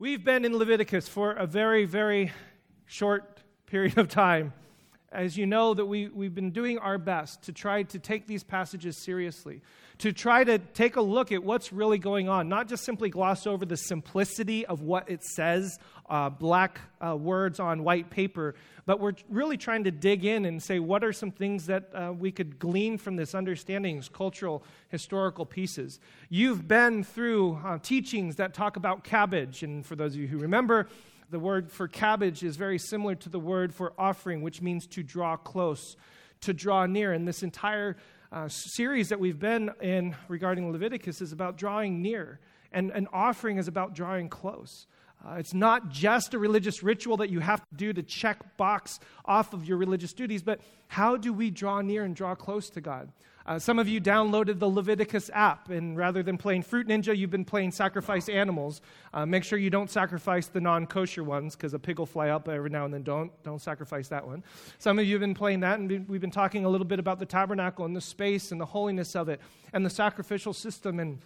We've been in Leviticus for a very, very short period of time. As you know, that we, we've been doing our best to try to take these passages seriously, to try to take a look at what's really going on, not just simply gloss over the simplicity of what it says, uh, black uh, words on white paper, but we're really trying to dig in and say what are some things that uh, we could glean from this understandings, cultural, historical pieces. You've been through uh, teachings that talk about cabbage, and for those of you who remember, the word for cabbage is very similar to the word for offering, which means to draw close, to draw near. And this entire uh, series that we've been in regarding Leviticus is about drawing near, and an offering is about drawing close. Uh, it's not just a religious ritual that you have to do to check box off of your religious duties, but how do we draw near and draw close to God? Uh, some of you downloaded the Leviticus app, and rather than playing Fruit Ninja, you've been playing Sacrifice Animals. Uh, make sure you don't sacrifice the non kosher ones because a pig will fly up every now and then don't, don't sacrifice that one. Some of you have been playing that, and we've been talking a little bit about the tabernacle and the space and the holiness of it and the sacrificial system and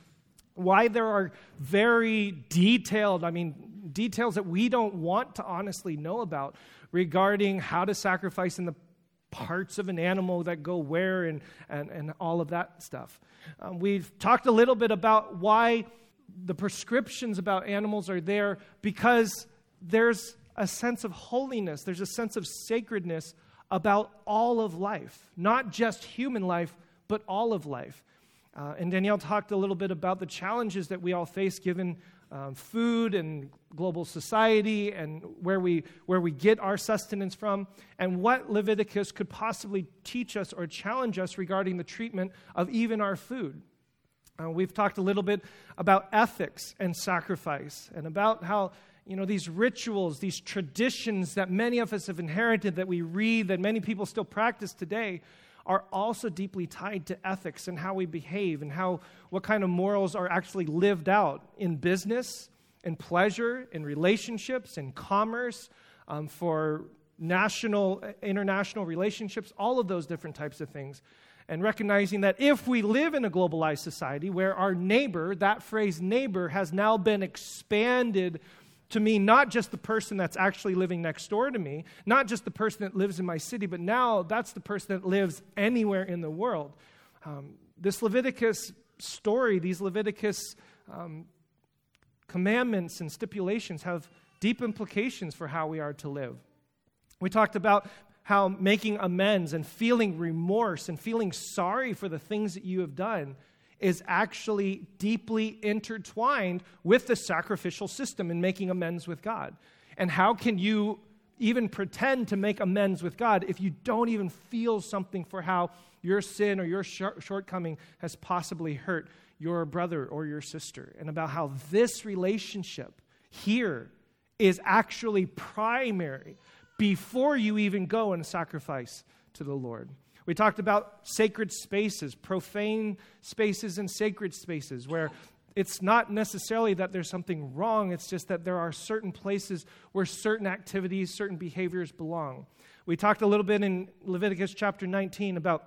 why there are very detailed, I mean, details that we don't want to honestly know about regarding how to sacrifice in the parts of an animal that go where and, and, and all of that stuff. Um, we've talked a little bit about why the prescriptions about animals are there because there's a sense of holiness, there's a sense of sacredness about all of life, not just human life, but all of life. Uh, and Danielle talked a little bit about the challenges that we all face given um, food and global society and where we, where we get our sustenance from, and what Leviticus could possibly teach us or challenge us regarding the treatment of even our food. Uh, we've talked a little bit about ethics and sacrifice and about how you know these rituals these traditions that many of us have inherited that we read that many people still practice today are also deeply tied to ethics and how we behave and how what kind of morals are actually lived out in business, in pleasure, in relationships, in commerce, um, for national, international relationships, all of those different types of things. And recognizing that if we live in a globalized society where our neighbor, that phrase neighbor, has now been expanded to mean not just the person that's actually living next door to me, not just the person that lives in my city, but now that's the person that lives anywhere in the world. Um, this Leviticus story, these Leviticus um, commandments and stipulations have deep implications for how we are to live. We talked about how making amends and feeling remorse and feeling sorry for the things that you have done is actually deeply intertwined with the sacrificial system in making amends with God. And how can you even pretend to make amends with God if you don't even feel something for how your sin or your shortcoming has possibly hurt your brother or your sister? And about how this relationship here is actually primary before you even go and sacrifice to the Lord. We talked about sacred spaces, profane spaces, and sacred spaces, where it's not necessarily that there's something wrong, it's just that there are certain places where certain activities, certain behaviors belong. We talked a little bit in Leviticus chapter 19 about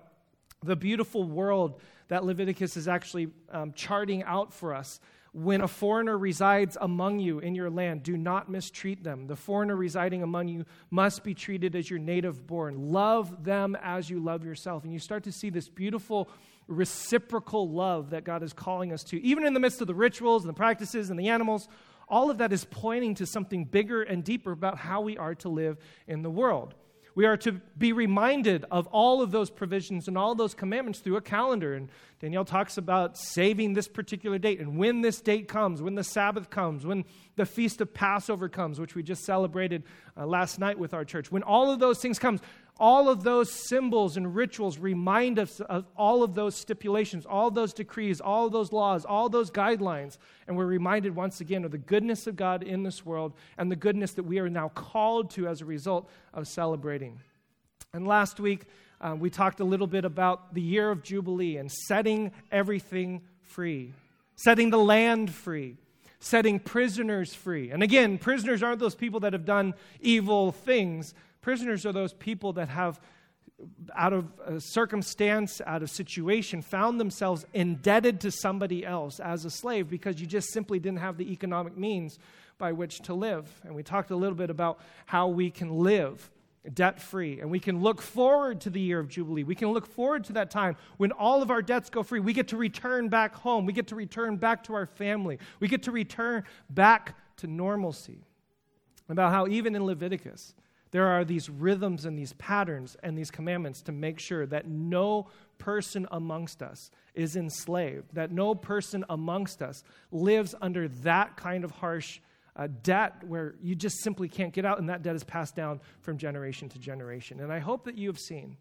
the beautiful world that Leviticus is actually um, charting out for us when a foreigner resides among you in your land, do not mistreat them. The foreigner residing among you must be treated as your native born. Love them as you love yourself. And you start to see this beautiful reciprocal love that God is calling us to, even in the midst of the rituals and the practices and the animals. All of that is pointing to something bigger and deeper about how we are to live in the world. We are to be reminded of all of those provisions and all those commandments through a calendar. And Danielle talks about saving this particular date. And when this date comes, when the Sabbath comes, when the feast of Passover comes, which we just celebrated uh, last night with our church, when all of those things comes, all of those symbols and rituals remind us of all of those stipulations, all those decrees, all those laws, all those guidelines. And we're reminded once again of the goodness of God in this world and the goodness that we are now called to as a result of celebrating. And last week, uh, we talked a little bit about the year of Jubilee and setting everything free, setting the land free setting prisoners free. And again, prisoners aren't those people that have done evil things, Prisoners are those people that have, out of a circumstance, out of situation, found themselves indebted to somebody else as a slave because you just simply didn't have the economic means. by which to live. And we talked a little bit about how we can live debt free. And we can look forward to the year of Jubilee. We can look forward to that time when all of our debts go free. We get to return back home. We get to return back to our family. We get to return back to normalcy. About how even in Leviticus, there are these rhythms and these patterns and these commandments to make sure that no person amongst us is enslaved, that no person amongst us lives under that kind of harsh uh, debt where you just simply can't get out, and that debt is passed down from generation to generation. And I hope that you have seen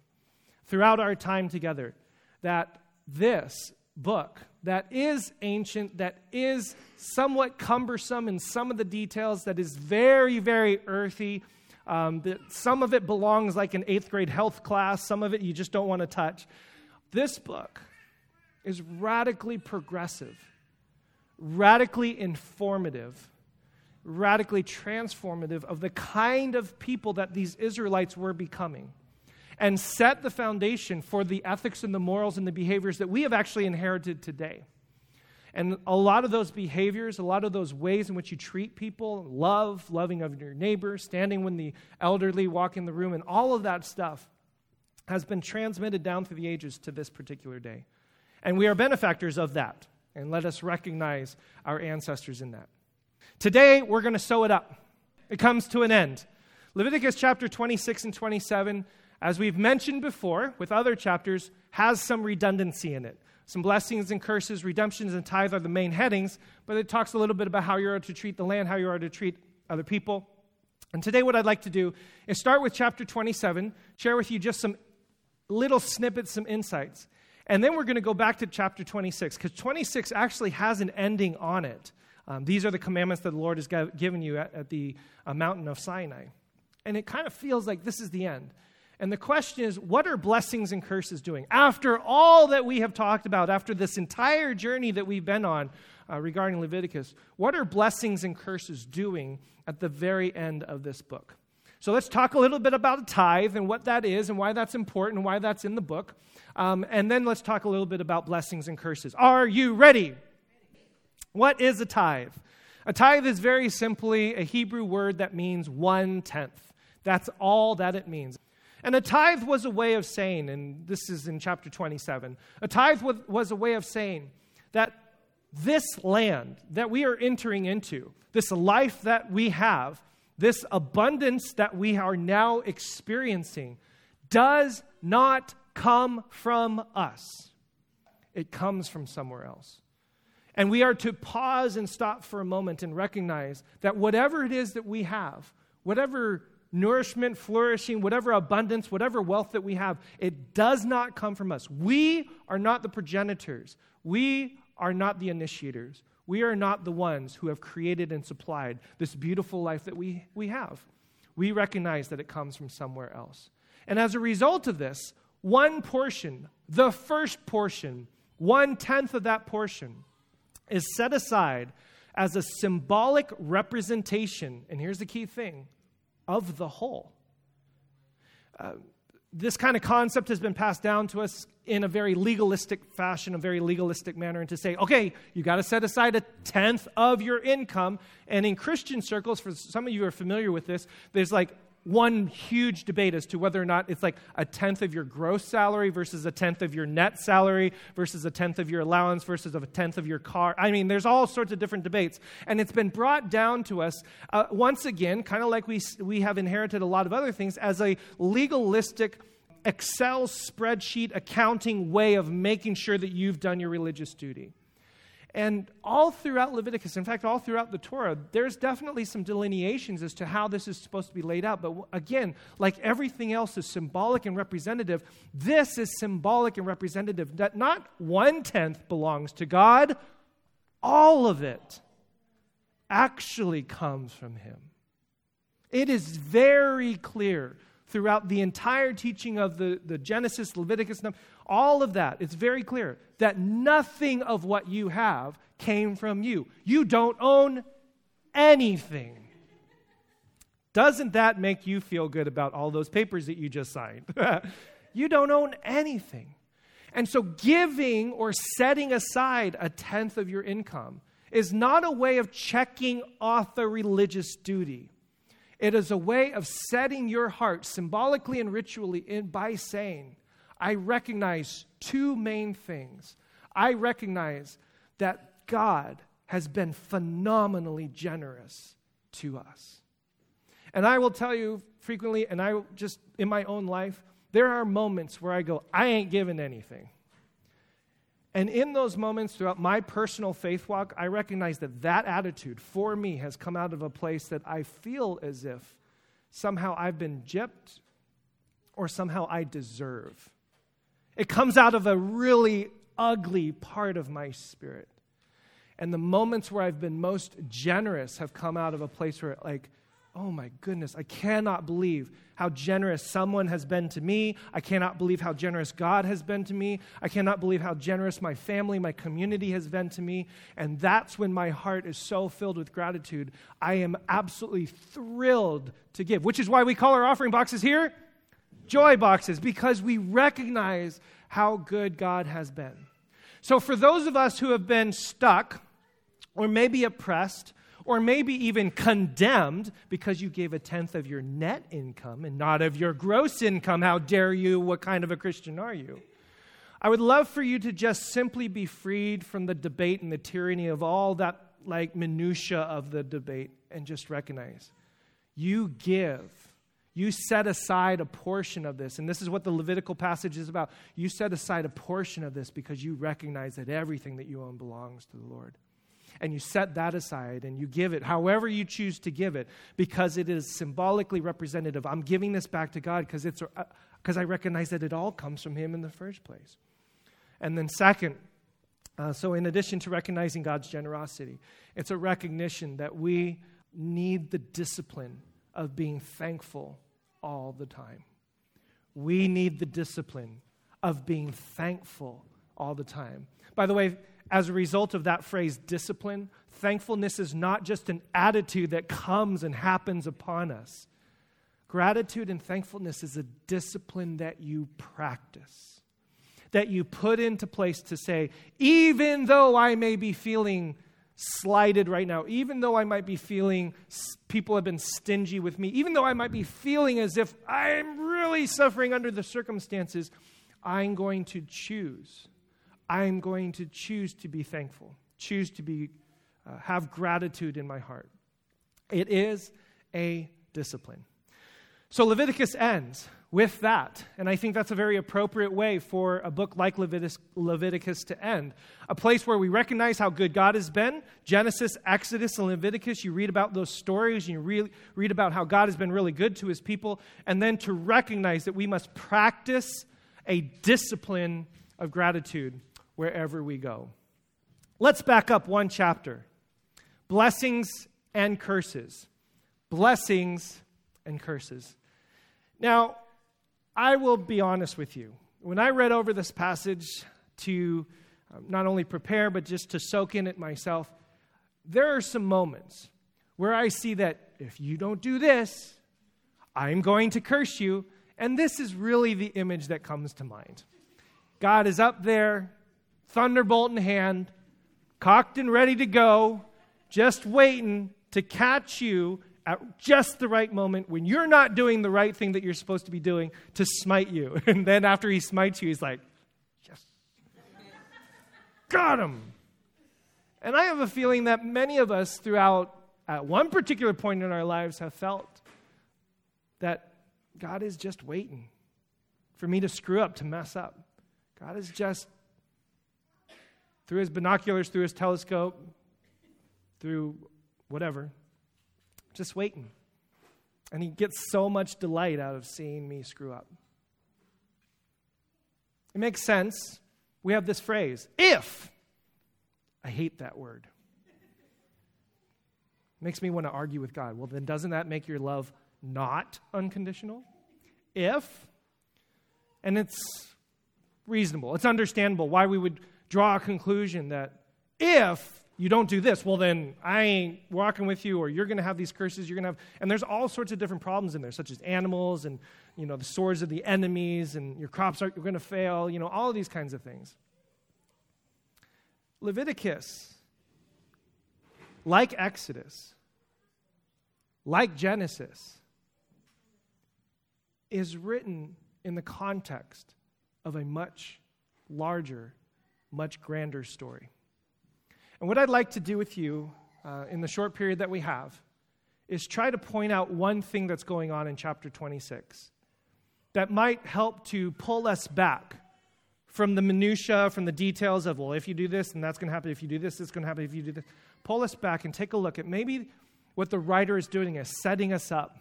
throughout our time together that this book that is ancient, that is somewhat cumbersome in some of the details, that is very, very earthy. Um, that some of it belongs like an eighth grade health class, some of it you just don't want to touch. This book is radically progressive, radically informative, radically transformative of the kind of people that these Israelites were becoming and set the foundation for the ethics and the morals and the behaviors that we have actually inherited today. And a lot of those behaviors, a lot of those ways in which you treat people, love, loving of your neighbor, standing when the elderly walk in the room, and all of that stuff has been transmitted down through the ages to this particular day. And we are benefactors of that. And let us recognize our ancestors in that. Today, we're going to sew it up. It comes to an end. Leviticus chapter 26 and 27, as we've mentioned before with other chapters, has some redundancy in it. Some blessings and curses, redemptions and tithe are the main headings, but it talks a little bit about how you are to treat the land, how you are to treat other people. And today, what I'd like to do is start with chapter 27, share with you just some little snippets, some insights. And then we're going to go back to chapter 26, because 26 actually has an ending on it. Um, these are the commandments that the Lord has given you at, at the uh, mountain of Sinai. And it kind of feels like this is the end. And the question is, what are blessings and curses doing? After all that we have talked about, after this entire journey that we've been on uh, regarding Leviticus, what are blessings and curses doing at the very end of this book? So let's talk a little bit about a tithe and what that is and why that's important and why that's in the book. Um, and then let's talk a little bit about blessings and curses. Are you ready? What is a tithe? A tithe is very simply a Hebrew word that means one tenth. That's all that it means. And a tithe was a way of saying, and this is in chapter 27, a tithe was a way of saying that this land that we are entering into, this life that we have, this abundance that we are now experiencing, does not come from us. It comes from somewhere else. And we are to pause and stop for a moment and recognize that whatever it is that we have, whatever nourishment, flourishing, whatever abundance, whatever wealth that we have, it does not come from us. We are not the progenitors. We are not the initiators. We are not the ones who have created and supplied this beautiful life that we, we have. We recognize that it comes from somewhere else. And as a result of this, one portion, the first portion, one tenth of that portion, is set aside as a symbolic representation, and here's the key thing, of the whole. Uh, this kind of concept has been passed down to us in a very legalistic fashion, a very legalistic manner, and to say, okay, you got to set aside a tenth of your income. And in Christian circles, for some of you are familiar with this, there's like one huge debate as to whether or not it's like a tenth of your gross salary versus a tenth of your net salary versus a tenth of your allowance versus a tenth of your car. I mean, there's all sorts of different debates. And it's been brought down to us, uh, once again, kind of like we, we have inherited a lot of other things, as a legalistic Excel spreadsheet accounting way of making sure that you've done your religious duty. And all throughout Leviticus, in fact, all throughout the Torah, there's definitely some delineations as to how this is supposed to be laid out. But again, like everything else is symbolic and representative, this is symbolic and representative that not one tenth belongs to God, all of it actually comes from Him. It is very clear throughout the entire teaching of the, the Genesis, Leviticus, all of that, it's very clear that nothing of what you have came from you. You don't own anything. Doesn't that make you feel good about all those papers that you just signed? you don't own anything. And so, giving or setting aside a tenth of your income is not a way of checking off a religious duty. It is a way of setting your heart symbolically and ritually in by saying, I recognize two main things. I recognize that God has been phenomenally generous to us. And I will tell you frequently, and I just in my own life, there are moments where I go, I ain't giving anything. And in those moments throughout my personal faith walk, I recognize that that attitude for me has come out of a place that I feel as if somehow I've been gypped or somehow I deserve. It comes out of a really ugly part of my spirit. And the moments where I've been most generous have come out of a place where, like, oh my goodness, I cannot believe how generous someone has been to me. I cannot believe how generous God has been to me. I cannot believe how generous my family, my community has been to me. And that's when my heart is so filled with gratitude. I am absolutely thrilled to give, which is why we call our offering boxes here joy boxes, because we recognize how good God has been. So, for those of us who have been stuck or maybe oppressed, or maybe even condemned because you gave a tenth of your net income and not of your gross income. How dare you? What kind of a Christian are you? I would love for you to just simply be freed from the debate and the tyranny of all that like minutia of the debate and just recognize you give you set aside a portion of this and this is what the levitical passage is about you set aside a portion of this because you recognize that everything that you own belongs to the lord and you set that aside and you give it however you choose to give it because it is symbolically representative. I'm giving this back to God because it's because uh, I recognize that it all comes from Him in the first place. And then, second, uh, so in addition to recognizing God's generosity, it's a recognition that we need the discipline of being thankful all the time. We need the discipline of being thankful all the time. By the way, as a result of that phrase, discipline, thankfulness is not just an attitude that comes and happens upon us. Gratitude and thankfulness is a discipline that you practice, that you put into place to say, even though I may be feeling slighted right now, even though I might be feeling people have been stingy with me, even though I might be feeling as if I'm really suffering under the circumstances, I'm going to choose I'm going to choose to be thankful, choose to be, uh, have gratitude in my heart. It is a discipline. So Leviticus ends with that. And I think that's a very appropriate way for a book like Leviticus, Leviticus, to end. A place where we recognize how good God has been. Genesis, Exodus, and Leviticus, you read about those stories and you re- read about how God has been really good to his people. And then to recognize that we must practice a discipline of gratitude wherever we go. Let's back up one chapter blessings and curses. Blessings and curses. Now, I will be honest with you. When I read over this passage to um, not only prepare, but just to soak in it myself, there are some moments where I see that if you don't do this, I'm going to curse you. And this is really the image that comes to mind. God is up there thunderbolt in hand, cocked and ready to go, just waiting to catch you at just the right moment when you're not doing the right thing that you're supposed to be doing to smite you. And then after he smites you, he's like, yes, got him. And I have a feeling that many of us throughout, at one particular point in our lives, have felt that God is just waiting for me to screw up, to mess up. God is just through his binoculars, through his telescope, through whatever, just waiting. And he gets so much delight out of seeing me screw up. It makes sense. We have this phrase, if. I hate that word. Makes me want to argue with God. Well, then doesn't that make your love not unconditional? If. And it's reasonable, it's understandable why we would draw a conclusion that if you don't do this, well, then I ain't walking with you, or you're going to have these curses. You're going to have, and there's all sorts of different problems in there, such as animals and you know the swords of the enemies, and your crops are you're going to fail. You know all of these kinds of things. Leviticus like Exodus, like Genesis, is written in the context of a much larger, much grander story. And what I'd like to do with you uh, in the short period that we have is try to point out one thing that's going on in chapter 26 that might help to pull us back from the minutia, from the details of, well, if you do this, then that's going to happen. If you do this, it's going to happen. If you do this, pull us back and take a look at maybe what the writer is doing is setting us up.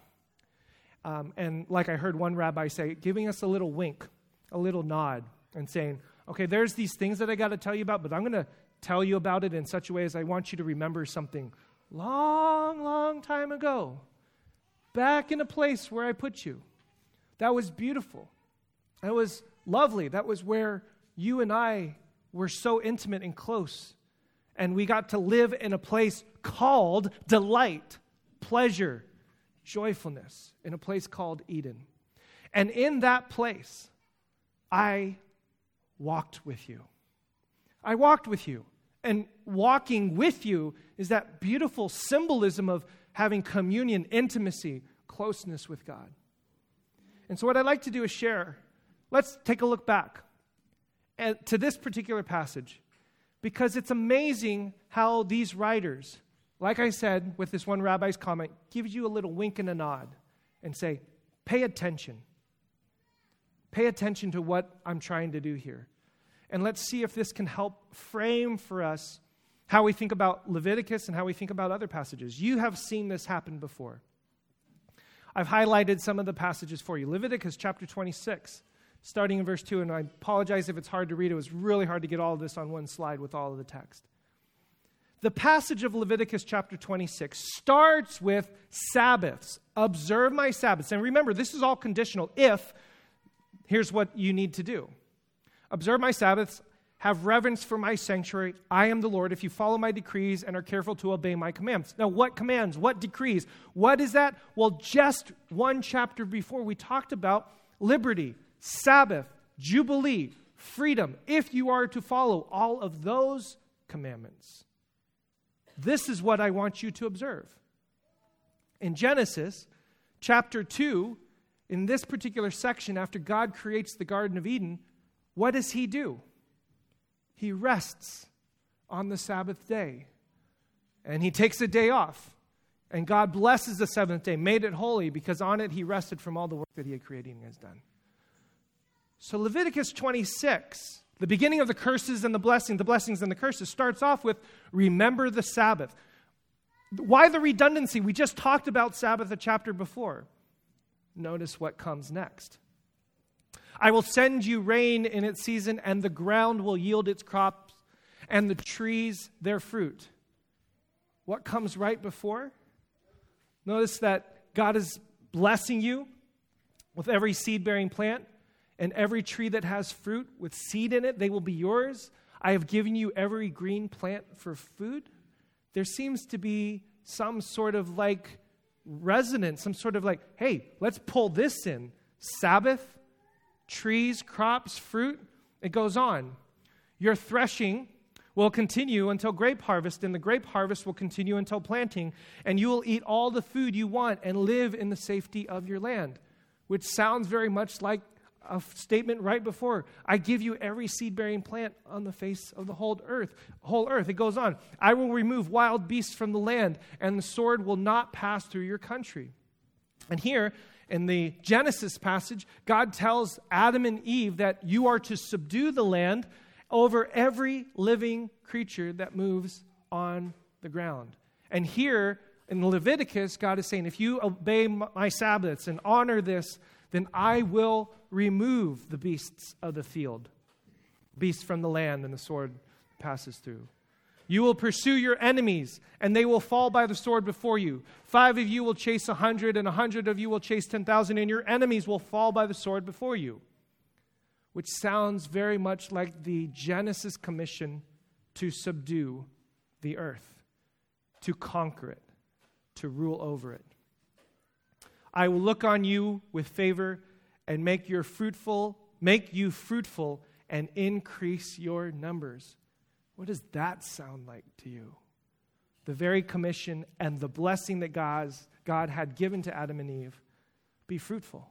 Um, and like I heard one rabbi say, giving us a little wink, a little nod, and saying, okay, there's these things that I got to tell you about, but I'm going to tell you about it in such a way as I want you to remember something long, long time ago, back in a place where I put you. That was beautiful. That was lovely. That was where you and I were so intimate and close. And we got to live in a place called delight, pleasure, joyfulness, in a place called Eden. And in that place, I walked with you. I walked with you. And walking with you is that beautiful symbolism of having communion, intimacy, closeness with God. And so, what I'd like to do is share. Let's take a look back to this particular passage because it's amazing how these writers, like I said with this one rabbi's comment, gives you a little wink and a nod and say, pay attention. Pay attention to what I'm trying to do here. And let's see if this can help frame for us how we think about Leviticus and how we think about other passages. You have seen this happen before. I've highlighted some of the passages for you. Leviticus chapter 26, starting in verse 2, and I apologize if it's hard to read. It was really hard to get all of this on one slide with all of the text. The passage of Leviticus chapter 26 starts with Sabbaths. Observe my Sabbaths. And remember, this is all conditional if here's what you need to do observe my Sabbaths, have reverence for my sanctuary. I am the Lord if you follow my decrees and are careful to obey my commands. Now, what commands? What decrees? What is that? Well, just one chapter before, we talked about liberty, Sabbath, Jubilee, freedom, if you are to follow all of those commandments. This is what I want you to observe. In Genesis chapter 2, in this particular section, after God creates the Garden of Eden, what does he do? he rests on the Sabbath day. And he takes a day off. And God blesses the seventh day, made it holy, because on it he rested from all the work that he had created and has done. So Leviticus 26, the beginning of the curses and the blessings, the blessings and the curses, starts off with remember the Sabbath. Why the redundancy? We just talked about Sabbath a chapter before. Notice what comes next. I will send you rain in its season, and the ground will yield its crops, and the trees their fruit. What comes right before? Notice that God is blessing you with every seed bearing plant and every tree that has fruit with seed in it. They will be yours. I have given you every green plant for food. There seems to be some sort of like resonance, some sort of like, hey, let's pull this in. Sabbath, trees, crops, fruit. It goes on. Your threshing will continue until grape harvest, and the grape harvest will continue until planting, and you will eat all the food you want and live in the safety of your land. Which sounds very much like a statement right before I give you every seed bearing plant on the face of the whole earth. Whole earth. It goes on. I will remove wild beasts from the land, and the sword will not pass through your country. And here, in the Genesis passage, God tells Adam and Eve that you are to subdue the land over every living creature that moves on the ground. And here in Leviticus, God is saying, if you obey my Sabbaths and honor this, then I will remove the beasts of the field, beasts from the land, and the sword passes through. You will pursue your enemies, and they will fall by the sword before you. Five of you will chase a hundred, and a hundred of you will chase ten thousand, and your enemies will fall by the sword before you. Which sounds very much like the Genesis commission to subdue the earth, to conquer it, to rule over it. I will look on you with favor and make your fruitful, make you fruitful and increase your numbers. What does that sound like to you? the very commission and the blessing that God's, God had given to Adam and Eve be fruitful,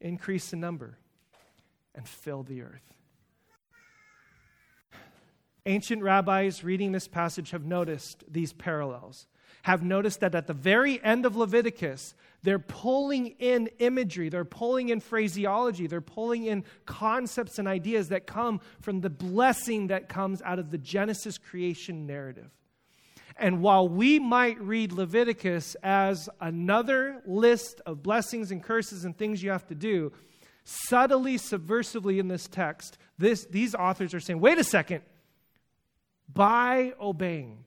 increase in number, and fill the earth. Ancient rabbis reading this passage have noticed these parallels, have noticed that at the very end of Leviticus, they're pulling in imagery, they're pulling in phraseology, they're pulling in concepts and ideas that come from the blessing that comes out of the Genesis creation narrative. And while we might read Leviticus as another list of blessings and curses and things you have to do, subtly, subversively in this text, this, these authors are saying, wait a second, by obeying,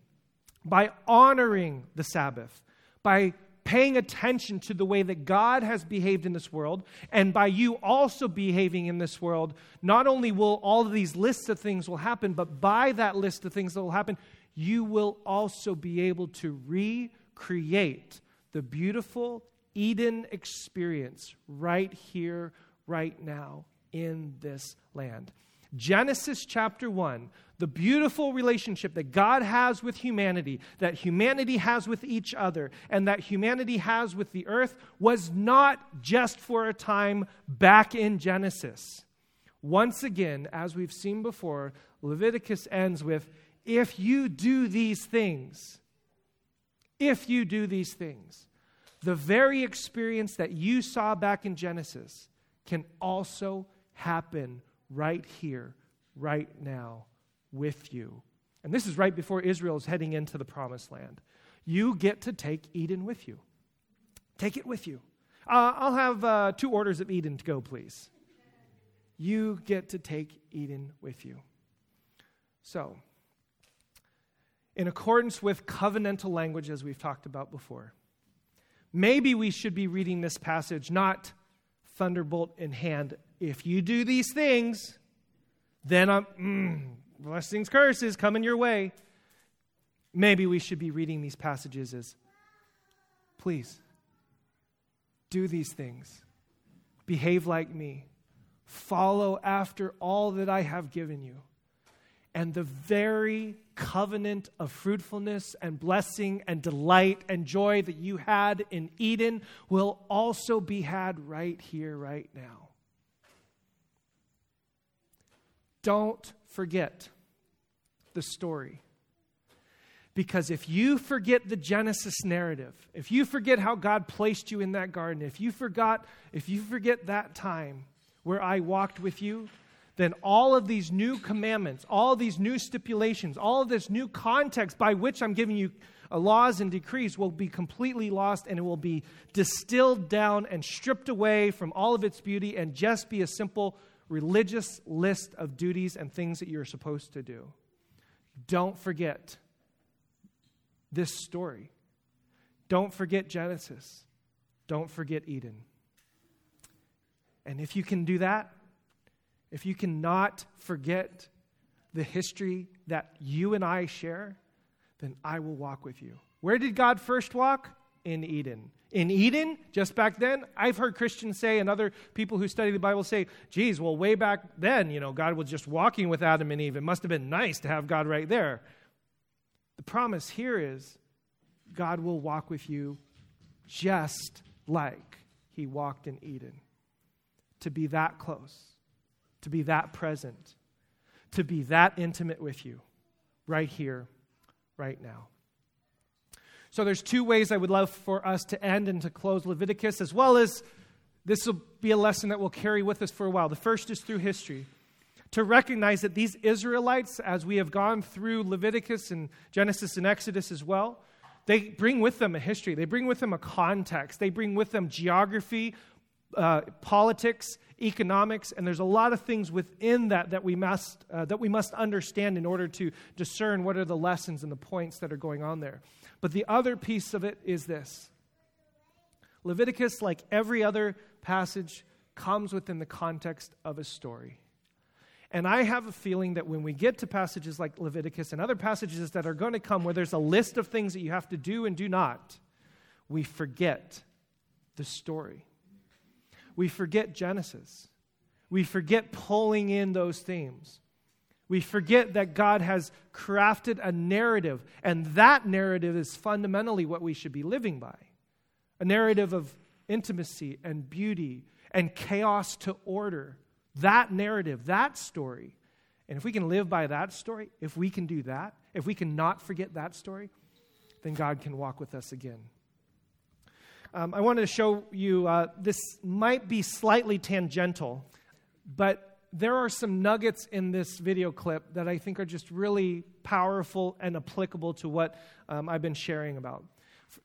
by honoring the Sabbath, by paying attention to the way that God has behaved in this world, and by you also behaving in this world, not only will all of these lists of things will happen, but by that list of things that will happen, you will also be able to recreate the beautiful Eden experience right here, right now, in this land. Genesis chapter 1, the beautiful relationship that God has with humanity, that humanity has with each other, and that humanity has with the earth was not just for a time back in Genesis. Once again, as we've seen before, Leviticus ends with if you do these things, if you do these things, the very experience that you saw back in Genesis can also happen right here, right now, with you. And this is right before Israel is heading into the promised land. You get to take Eden with you. Take it with you. Uh, I'll have uh, two orders of Eden to go, please. You get to take Eden with you. So, in accordance with covenantal language, as we've talked about before, maybe we should be reading this passage not thunderbolt in hand. If you do these things, then I'm, mm, blessings, curses coming your way. Maybe we should be reading these passages as, please, do these things. Behave like me. Follow after all that I have given you. And the very covenant of fruitfulness and blessing and delight and joy that you had in Eden will also be had right here, right now. Don't forget the story. Because if you forget the Genesis narrative, if you forget how God placed you in that garden, if you forgot, if you forget that time where I walked with you, then all of these new commandments, all these new stipulations, all of this new context by which I'm giving you laws and decrees will be completely lost and it will be distilled down and stripped away from all of its beauty and just be a simple religious list of duties and things that you're supposed to do. Don't forget this story. Don't forget Genesis. Don't forget Eden. And if you can do that, if you cannot forget the history that you and I share, then I will walk with you. Where did God first walk? In Eden. In Eden, just back then, I've heard Christians say and other people who study the Bible say, geez, well, way back then, you know, God was just walking with Adam and Eve. It must have been nice to have God right there. The promise here is God will walk with you just like he walked in Eden. To be that close, to be that present, to be that intimate with you right here, right now. So there's two ways I would love for us to end and to close Leviticus, as well as this will be a lesson that we'll carry with us for a while. The first is through history. To recognize that these Israelites, as we have gone through Leviticus and Genesis and Exodus as well, they bring with them a history. They bring with them a context. They bring with them geography, uh, politics, economics, and there's a lot of things within that that we must uh, that we must understand in order to discern what are the lessons and the points that are going on there. But the other piece of it is this Leviticus, like every other passage, comes within the context of a story. And I have a feeling that when we get to passages like Leviticus and other passages that are going to come where there's a list of things that you have to do and do not, we forget the story. We forget Genesis. We forget pulling in those themes. We forget that God has crafted a narrative, and that narrative is fundamentally what we should be living by a narrative of intimacy and beauty and chaos to order. That narrative, that story. And if we can live by that story, if we can do that, if we can not forget that story, then God can walk with us again. Um, I wanted to show you uh, this might be slightly tangential, but there are some nuggets in this video clip that I think are just really powerful and applicable to what um, I've been sharing about.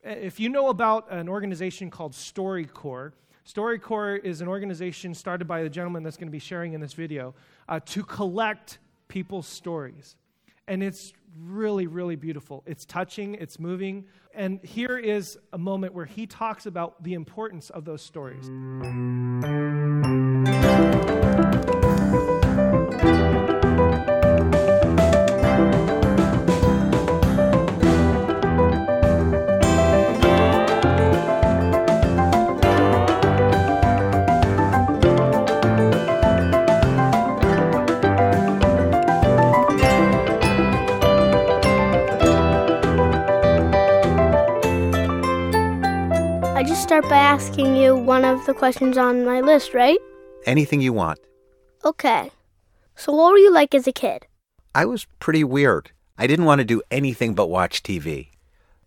If you know about an organization called StoryCorps, StoryCorps is an organization started by the gentleman that's going to be sharing in this video uh, to collect people's stories. And it's really, really beautiful. It's touching, it's moving. And here is a moment where he talks about the importance of those stories. Start by asking you one of the questions on my list, right? Anything you want. Okay. So, what were you like as a kid? I was pretty weird. I didn't want to do anything but watch TV.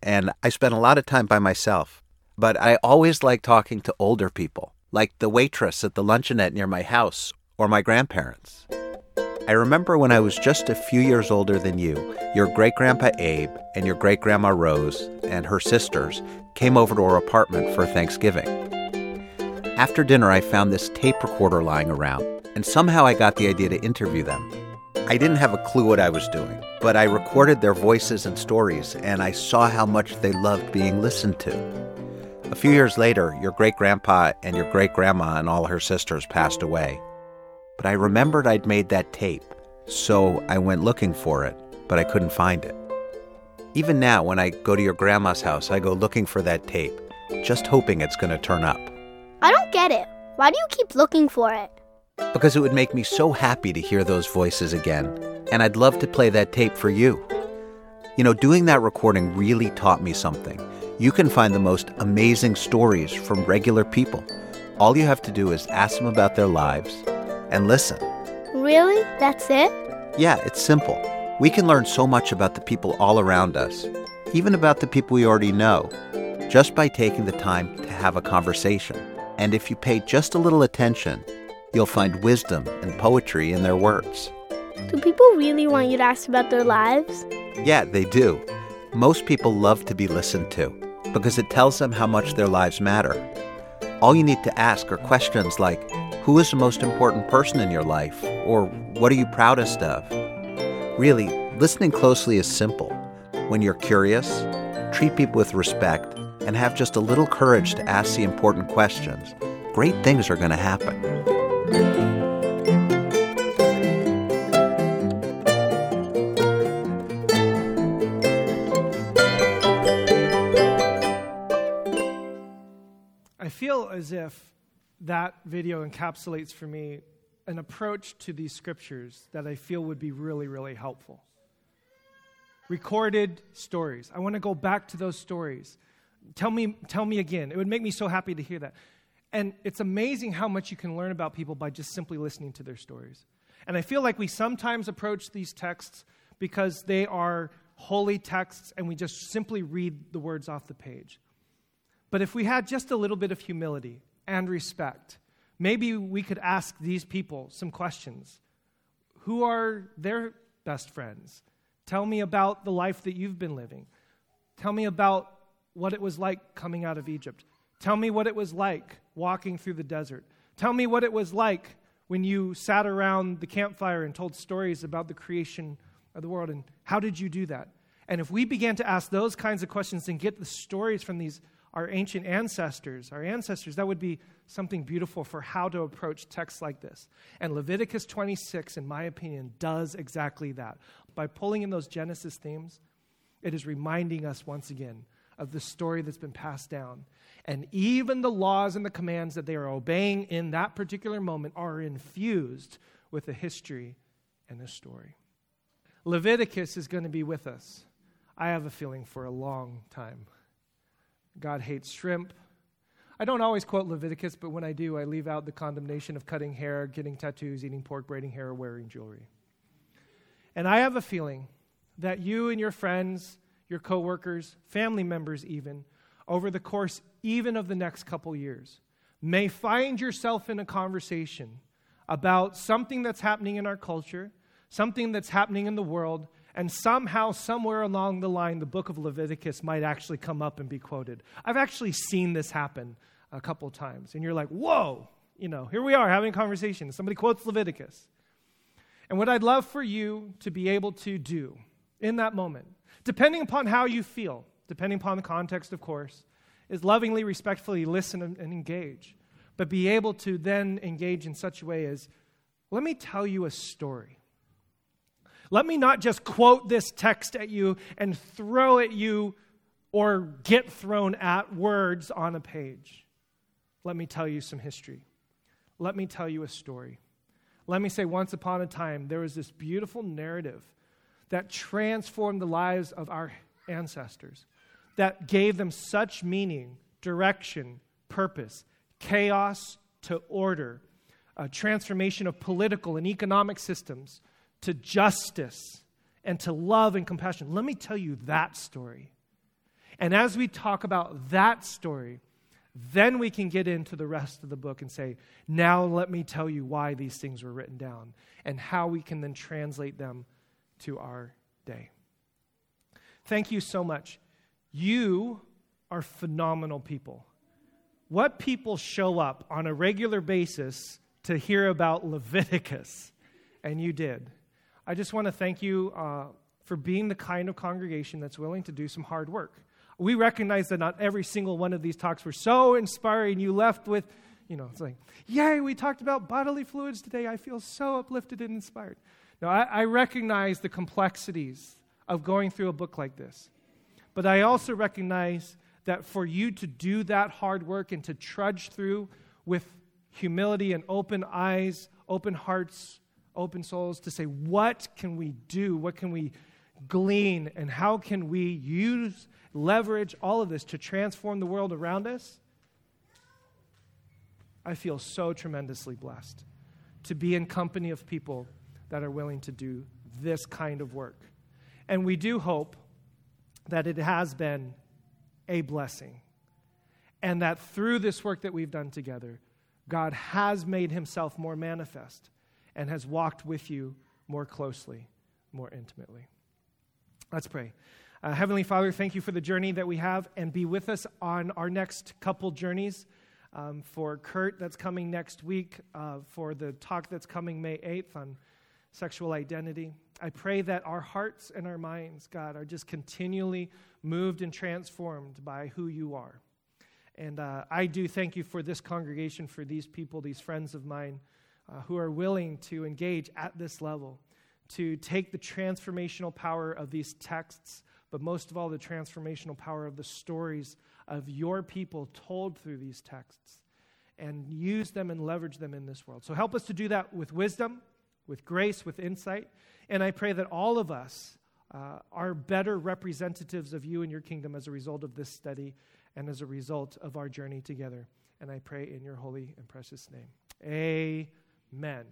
And I spent a lot of time by myself. But I always liked talking to older people, like the waitress at the luncheonette near my house or my grandparents. I remember when I was just a few years older than you, your great grandpa Abe and your great grandma Rose and her sisters came over to our apartment for Thanksgiving. After dinner, I found this tape recorder lying around, and somehow I got the idea to interview them. I didn't have a clue what I was doing, but I recorded their voices and stories, and I saw how much they loved being listened to. A few years later, your great grandpa and your great grandma and all her sisters passed away. But I remembered I'd made that tape, so I went looking for it, but I couldn't find it. Even now, when I go to your grandma's house, I go looking for that tape, just hoping it's going to turn up. I don't get it. Why do you keep looking for it? Because it would make me so happy to hear those voices again, and I'd love to play that tape for you. You know, doing that recording really taught me something. You can find the most amazing stories from regular people. All you have to do is ask them about their lives and listen. Really? That's it? Yeah, it's simple. We can learn so much about the people all around us, even about the people we already know, just by taking the time to have a conversation. And if you pay just a little attention, you'll find wisdom and poetry in their words. Do people really want you to ask about their lives? Yeah, they do. Most people love to be listened to because it tells them how much their lives matter. All you need to ask are questions like who is the most important person in your life? Or what are you proudest of? Really, listening closely is simple. When you're curious, treat people with respect, and have just a little courage to ask the important questions, great things are going to happen. I feel as if that video encapsulates for me an approach to these scriptures that I feel would be really, really helpful. Recorded stories. I want to go back to those stories. Tell me, tell me again. It would make me so happy to hear that. And it's amazing how much you can learn about people by just simply listening to their stories. And I feel like we sometimes approach these texts because they are holy texts and we just simply read the words off the page. But if we had just a little bit of humility and respect. Maybe we could ask these people some questions. Who are their best friends? Tell me about the life that you've been living. Tell me about what it was like coming out of Egypt. Tell me what it was like walking through the desert. Tell me what it was like when you sat around the campfire and told stories about the creation of the world. And how did you do that? And if we began to ask those kinds of questions and get the stories from these our ancient ancestors, our ancestors, that would be something beautiful for how to approach texts like this. And Leviticus 26, in my opinion, does exactly that. By pulling in those Genesis themes, it is reminding us once again of the story that's been passed down. And even the laws and the commands that they are obeying in that particular moment are infused with a history and a story. Leviticus is going to be with us. I have a feeling for a long time. God hates shrimp. I don't always quote Leviticus, but when I do, I leave out the condemnation of cutting hair, getting tattoos, eating pork, braiding hair, or wearing jewelry. And I have a feeling that you and your friends, your coworkers, family members even, over the course even of the next couple years, may find yourself in a conversation about something that's happening in our culture, something that's happening in the world, and somehow, somewhere along the line, the book of Leviticus might actually come up and be quoted. I've actually seen this happen a couple times, and you're like, whoa, you know, here we are having a conversation. Somebody quotes Leviticus. And what I'd love for you to be able to do in that moment, depending upon how you feel, depending upon the context, of course, is lovingly, respectfully listen and, and engage, but be able to then engage in such a way as, let me tell you a story. Let me not just quote this text at you and throw at you or get thrown at words on a page. Let me tell you some history. Let me tell you a story. Let me say, once upon a time, there was this beautiful narrative that transformed the lives of our ancestors, that gave them such meaning, direction, purpose, chaos to order, a transformation of political and economic systems to justice and to love and compassion. Let me tell you that story. And as we talk about that story, then we can get into the rest of the book and say, now let me tell you why these things were written down and how we can then translate them to our day. Thank you so much. You are phenomenal people. What people show up on a regular basis to hear about Leviticus? And you did. I just want to thank you uh, for being the kind of congregation that's willing to do some hard work. We recognize that not every single one of these talks were so inspiring. You left with, you know, it's like, yay, we talked about bodily fluids today. I feel so uplifted and inspired. Now, I, I recognize the complexities of going through a book like this. But I also recognize that for you to do that hard work and to trudge through with humility and open eyes, open hearts, open souls to say, what can we do? What can we glean? And how can we use, leverage all of this to transform the world around us? I feel so tremendously blessed to be in company of people that are willing to do this kind of work. And we do hope that it has been a blessing. And that through this work that we've done together, God has made himself more manifest and has walked with you more closely, more intimately. Let's pray. Uh, Heavenly Father, thank you for the journey that we have, and be with us on our next couple journeys. Um, for Kurt, that's coming next week, uh, for the talk that's coming May 8th on sexual identity. I pray that our hearts and our minds, God, are just continually moved and transformed by who you are. And uh, I do thank you for this congregation, for these people, these friends of mine uh, who are willing to engage at this level, to take the transformational power of these texts, but most of all, the transformational power of the stories of your people told through these texts, and use them and leverage them in this world. So help us to do that with wisdom, with grace, with insight. And I pray that all of us uh, are better representatives of you and your kingdom as a result of this study and as a result of our journey together. And I pray in your holy and precious name. Amen men.